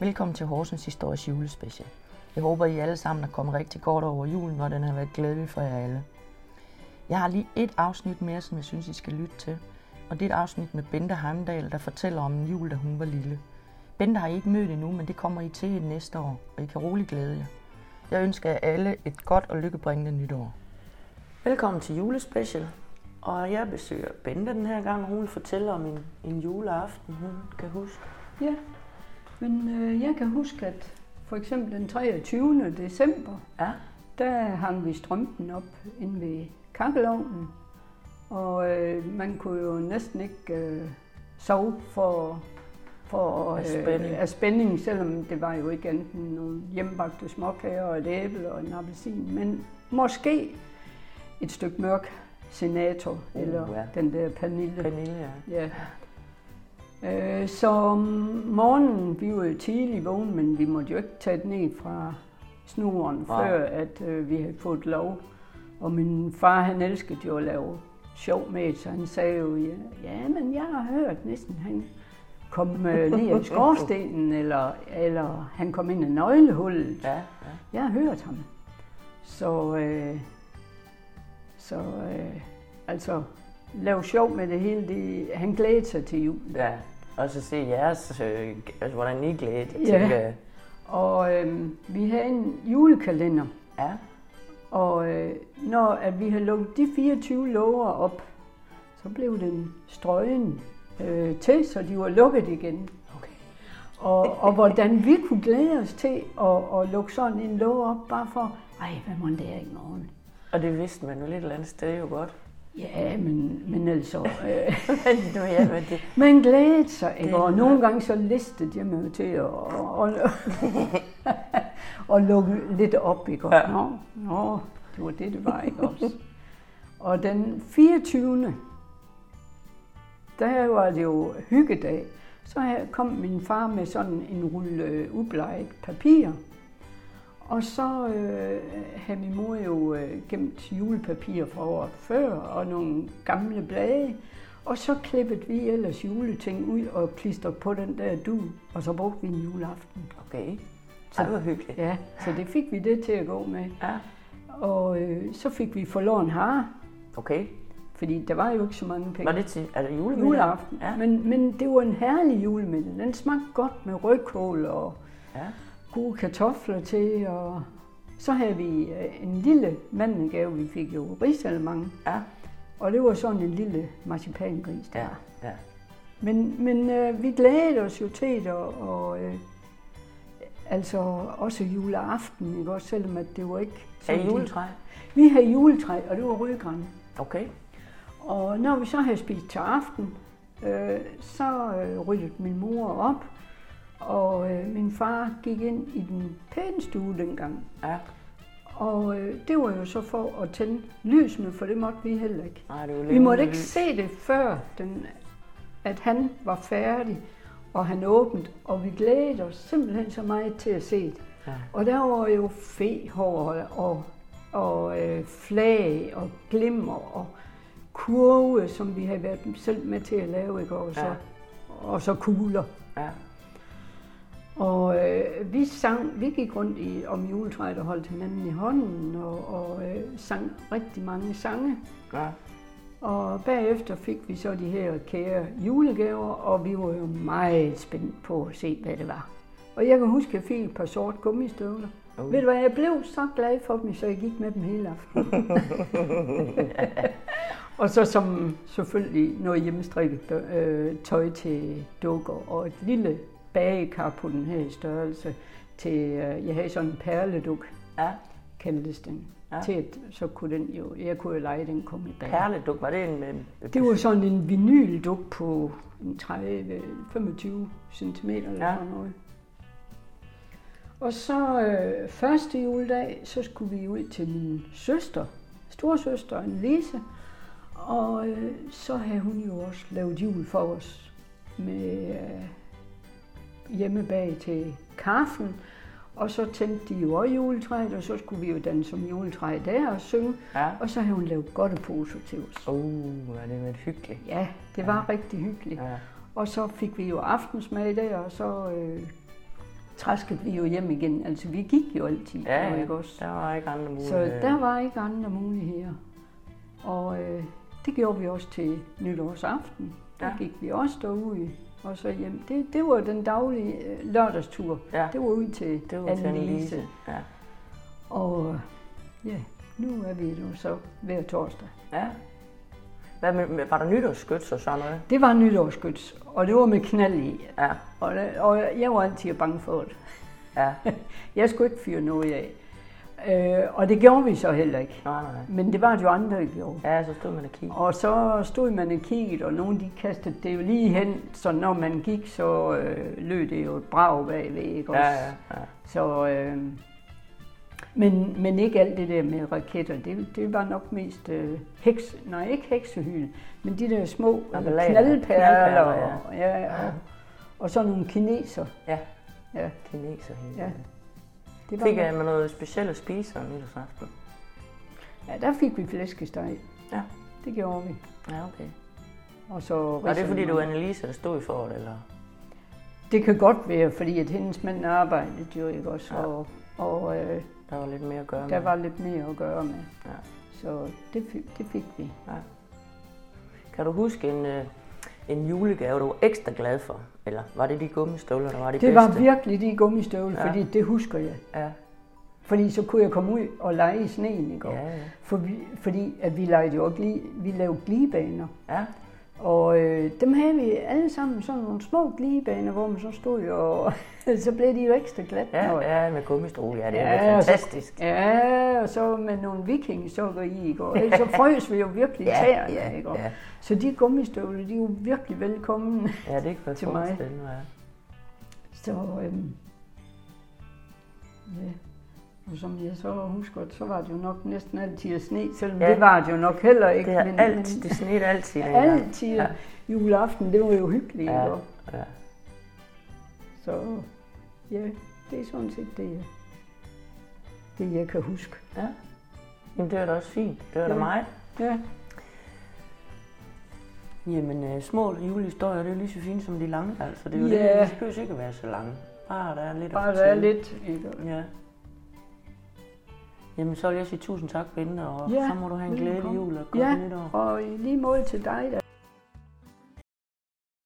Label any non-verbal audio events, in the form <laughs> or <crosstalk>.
Velkommen til Horsens Histories julespecial. Jeg håber, I alle sammen er kommet rigtig godt over julen, og den har været glædelig for jer alle. Jeg har lige et afsnit mere, som jeg synes, I skal lytte til. Og det er et afsnit med Bente Heimdal, der fortæller om en jul, da hun var lille. Bente har I ikke mødt endnu, men det kommer I til næste år, og I kan roligt glæde jer. Jeg ønsker jer alle et godt og lykkebringende nytår. Velkommen til julespecial. Og jeg besøger Bente den her gang, og hun vil fortælle om en, en juleaften, hun kan huske. Ja, men øh, jeg kan huske, at for eksempel den 23. december, Ja, der hang vi strømpen op inde ved kakkelovnen. Og øh, man kunne jo næsten ikke øh, sove for, for Af spænding. af spænding, selvom det var jo ikke enten nogle hjemmebagte småkager og et æble og en appelsin, men måske et stykke mørk senator, Uh, eller ja. den der panille. Pernille, ja. Ja. Øh, så om morgenen, vi var jo tidligt vågne, men vi måtte jo ikke tage det ned fra snoren, Nej. før at øh, vi havde fået lov. Og min far, han elskede jo at lave sjov med det, så han sagde jo, ja, ja men jeg har hørt næsten, han kom øh, ned i skorstenen, <laughs> eller, eller han kom ind i nøglehullet. Ja, ja. Jeg har hørt ham. Så, øh, så øh, altså, lave sjov med det hele, det, han glædede sig til jul. ja. Og så se jeres, øh, altså hvordan I glæder Ja. tænker. Og øh, vi havde en julekalender, Ja, og øh, når at vi havde lukket de 24 låger op, så blev den strøgen øh, til, så de var lukket igen. okay. Og, og hvordan vi kunne glæde os til at, at lukke sådan en låge op, bare for, ej, hvad må det er i morgen? Og det vidste man jo lidt eller andet sted jo godt. Ja, men, men altså, <laughs> øh, ja, men det, man glædede sig, ikke? Og nogle gange så listede jeg mig til at og, og, <laughs> og lukke lidt op, ikke? Ja. Ja. Nå, nå, det var det, det var, ikke også? Og den 24. Der var det jo hyggedag. Så kom min far med sådan en rulle øh, ubleget papir. Og så øh, havde min mor jo øh, gemt julepapir fra året før og nogle gamle blade. Og så klippede vi ellers juleting ud og klistrede på den der du, og så brugte vi en juleaften. okay. Så det var hyggeligt. Ja, så det fik vi det til at gå med. Ja, Og øh, så fik vi forloren hare, okay. fordi der var jo ikke så mange penge. Var det til altså julemiddag? juleaften. Ja. Men, men det var en herlig julemiddag. Den smagte godt med rødkål og Ja. Gode kartofler til. Og så havde vi øh, en lille mandegave. Vi fik jo risalemang. Ja, Og det var sådan en lille marcipangris der. ja, ja. Men, men øh, vi glædede os jo til det, og, og øh, altså også juleaften, ikke også, selvom at det var ikke... Sådan I juletræ? Vi havde juletræ, og det var rødgran. Okay. Og når vi så havde spist til aften, øh, så øh, ryddede min mor op, og øh, min far gik ind i den pæne stue dengang. Ja. Og øh, det var jo så for at tænde lysene, for det måtte vi heller ikke. Nej, det var Vi måtte ikke lys. se det før, den, at han var færdig, og han åbent, og vi glædede os simpelthen så meget til at se det. Ja. Og der var jo fehår og, og øh, flag og glimmer og kurve, som vi havde været selv med til at lave, ikke? Og, så, Ja. og så kugler. Ja. Og øh, vi sang, vi gik rundt i, om juletræet og holdt hinanden i hånden og, og øh, sang rigtig mange sange. Ja. Og bagefter fik vi så de her kære julegaver, og vi var jo meget spændt på at se, hvad det var. Og jeg kan huske, at jeg fik et par sort gummistøvler. Uh. Ved du hvad, jeg blev så glad for dem, så jeg gik med dem hele aftenen. <laughs> og så som selvfølgelig noget hjemmestrikket øh, tøj til dukker, og et lille bagekar på den her størrelse til, øh, jeg havde sådan en perleduk, Ja. kaldtes den. Ja. Til at, så kunne den jo, jeg kunne jo lege den kom i bag. Perleduk, var det en... en Det var sådan en vinylduk på en 30-25 cm eller Ja. sådan noget. Og så øh, første juledag, så skulle vi ud til min søster, storsøster, Lise. Og øh, så havde hun jo også lavet jul for os med øh, hjemme bag til kaffen. Og så tændte de jo også juletræet, og så skulle vi jo danse som juletræ der og synge. Ja. Og så havde hun lavet godteposer til os. Uh, er det været hyggeligt. Ja, det var ja. rigtig hyggeligt. Ja. Og så fik vi jo aftensmad der, og så øh, træskede vi jo hjem igen. Altså, vi gik jo altid. Ja, ja. ikke også? Der var ikke andre Så muligheder. der var ikke andre muligheder. Og øh, det gjorde vi også til nytårsaften. Der Ja. gik vi også derude og så hjem. Det, det var den daglige øh, lørdagstur. Ja. Det var ud til Det var til Annelise. Annelise. Ja. Og ja, nu er vi jo så hver torsdag. ja. Hvad med, var der nytårsskyts og sådan noget? Det var nytårsskyts, og det var med knald i. Ja, Og, og jeg var altid bange for det. ja. <laughs> Jeg skulle ikke fyre noget af. Øh, og det gjorde vi så heller ikke. Nej, nej. Men det var det jo andre, der gjorde. Ja, så stod man og kiggede. Og så stod man og kiggede, og nogle de kastede det jo lige hen, så når man gik, så øh, lød det jo et brag bagved, ikke også? Ja, ja, ja. Så, øh, men, men ikke alt det der med raketter, det, det var nok mest øh, heks, nej ikke heksehyl, men de der små øh, knaldperler, Knaldperler, og, ja, og, og så nogle kineser. Ja, Ja, kineser Ja. Ja. det var Fik jeg med noget specielt at spise om nytårsaften? ja, der fik vi flæskesteg. Ja. Det gjorde vi. Ja, okay. Og så Var det fordi, risalemang. Annelise, der stod for det, eller? Det kan godt være, fordi at hendes mand arbejdede jo ikke også, Ja. og, og øh, Der var lidt mere at gøre der med. var lidt mere at gøre med. Ja. Så det, fik, det fik vi. Kan du huske en, øh, en julegave, du var ekstra glad for? Eller var det de gummistøvler, der var de Det bedste? var virkelig de gummistøvler, Ja. fordi det husker jeg. Ja, Fordi så kunne jeg komme ud og lege i sneen i går. ja, ja. For vi, fordi at vi legede jo gli, vi lavede glibaner. ja. Og øh, dem havde vi alle sammen sådan nogle små glibaner, hvor man så stod og <laughs> så blev de jo ekstra glat. når- Ja, ja, med gummistol. Ja, det er Ja, og så- fantastisk. Ja, og så med nogle vikingsokker i i går. Ellers så <laughs> frøs vi jo virkelig Ja, tæerne, ja, ikke? ja. Så de gummistøvler, de er jo virkelig velkomne. Ja, det kan Til mig. ja. Så, øhm, ja. Og som jeg så husker, så var det jo nok næsten altid sne, selvom Ja. det var det jo nok heller ikke. Det er alt, det snit altid. men dengang. altid Ja. ja. juleaften, det var jo hyggeligt. Ja, Ja. ja. Så ja, det er sådan set det, det jeg kan huske. ja. Jamen, det er da også fint. Det er da Ja. mig. Ja, Jamen, øh, små julehistorier, det er jo lige så fint som de lange, altså. Det er jo Ja. det, de behøver ikke være så lange. Bare der er lidt bare der er lidt. Ikke? Ja. Jamen, så vil jeg sige tusind tak, Bente, og Ja, så må du have en glædelig jul og godt Ja. nytår. Og i lige måde til dig, der